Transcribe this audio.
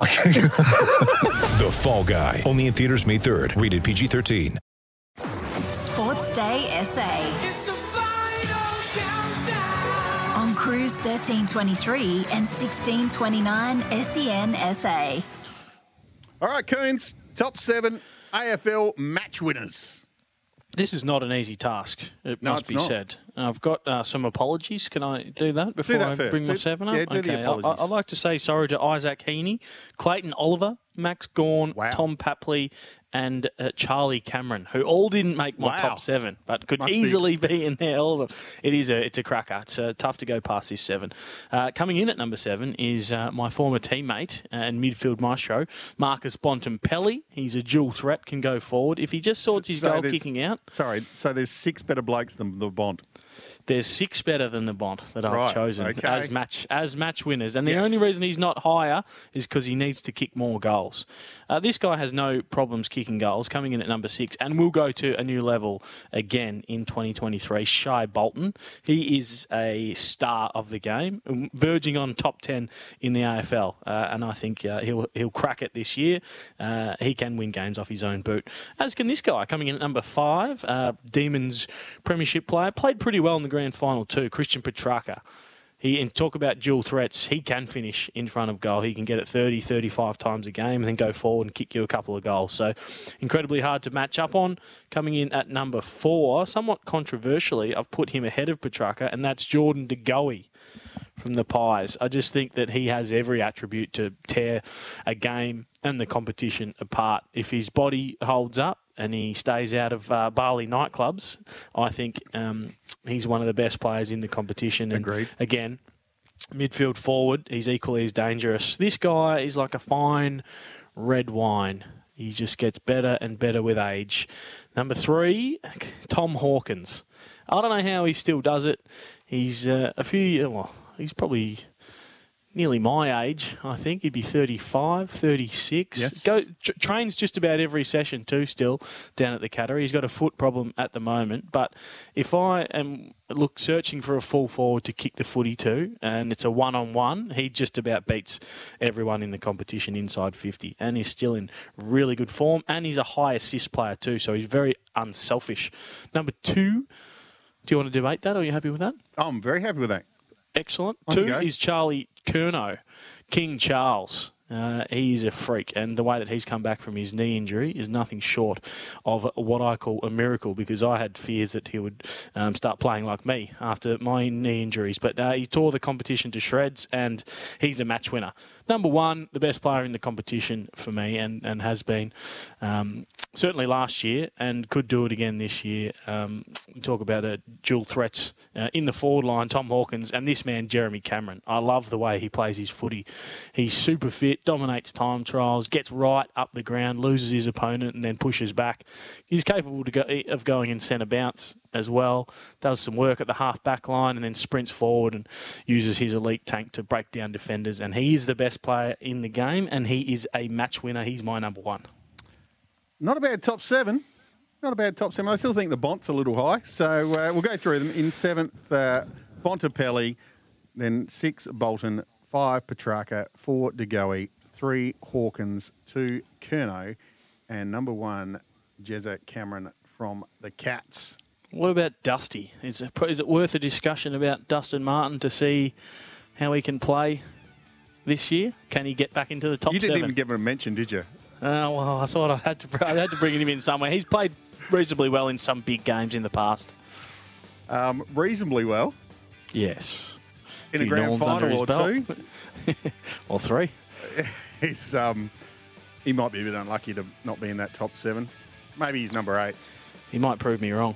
The Fall Guy. Only in theaters May 3rd. Rated PG-13. Sports Day SA. On Cruise 1323 and 1629 SEN SA. All right, Coons, top seven AFL match winners. This is not an easy task, it No, must it's be not. said. I've got uh, some apologies. Can I do that before that I first. bring my seven up? yeah, do okay, I- apologies. I, would like to say sorry to Isaac Heaney, Clayton Oliver, Max Gawn, Wow. Tom Papley, and uh, Charlie Cameron, who all didn't make my Wow. top seven, but could Must easily be. in there. All of them. It is a it's a cracker. It's uh, tough to go past this seven. Uh, coming in at number seven is uh, my former teammate and midfield maestro, Marcus Bontempelli. He's a dual threat, can go forward. If he just sorts his So goal kicking out, Sorry, so there's six better blokes than the Bont. There's six better than the Bont that I've Right, chosen okay. as match as match winners, and the Yes. only reason he's not higher is because he needs to kick more goals. Uh, this guy has no problems kicking goals, coming in at number six, and will go to a new level again in 2023. Shai Bolton, he is a star of the game, um, verging on top 10 in the AFL, uh, and I think uh, he'll he'll crack it this year. Uh, he can win games off his own boot, as can this guy coming in at number five, uh, Demons Premiership player, played pretty well in the grand final too. Christian Petracca. He and talk about dual threats. He can finish in front of goal. He can get it 30, 35 times a game and then go forward and kick you a couple of goals. So incredibly hard to match up on. Coming in at number four, somewhat controversially, I've put him ahead of Petracca, and that's Jordan De Goey from the Pies. I just think that he has every attribute to tear a game and the competition apart. If his body holds up and he stays out of uh, Bali nightclubs, I think um, he's one of the best players in the competition. And Agreed. Again, midfield forward, he's equally as dangerous. This guy is like a fine red wine. He just gets better and better with age. Number three, Tom Hawkins. I don't know how he still does it. He's uh, a few years, well, he's probably nearly my age, I think. He'd be 35, 36. Yes. Go, tr- trains just about every session too still down at the Cattery. He's got a foot problem at the moment. But if I am look searching for a full forward to kick the footy to and it's a one-on-one, he just about beats everyone in the competition inside 50 and he's still in really good form and he's a high assist player too, so he's very unselfish. Number two, do you want to debate that? Or are you happy with that? I'm very happy with that. Excellent. Two is Charlie Curnow, King Charles. Uh, he's a freak, and the way that he's come back from his knee injury is nothing short of what I call a miracle. Because I had fears that he would um, start playing like me after my knee injuries, but uh, he tore the competition to shreds, and he's a match winner. Number one, the best player in the competition for me, and and has been um, certainly last year, and could do it again this year. Um, we talk about uh, dual threats uh, in the forward line, Tom Hawkins, and this man Jeremy Cameron. I love the way he plays his footy. He's super fit, dominates time trials, gets right up the ground, loses his opponent, and then pushes back. He's capable go, of going in centre bounce as well. Does some work at the half back line, and then sprints forward and uses his elite tank to break down defenders. And he is the best player in the game, and he is a match winner. He's my number one. Not a bad top seven. Not a bad top seven. I still think the Bont's a little high. So uh, we'll go through them. In seventh, uh, Bontempelli. Then six, Bolton. Five, Petracca. Four, De Goey. Three, Hawkins. Two, Curnow. And number one, Jezza Cameron from the Cats. What about Dusty? Is it, is it worth a discussion about Dustin Martin to see how he can play this year? Can he get back into the top you didn't seven? even give him a mention, did you? Uh, well, I thought I had to. I had to bring him in somewhere. He's played reasonably well in some big games in the past. Um, reasonably well. Yes, In a grand final or belt. two. or three. He's, um, he might be a bit unlucky to not be in that top seven. Maybe he's number eight. He might prove me wrong.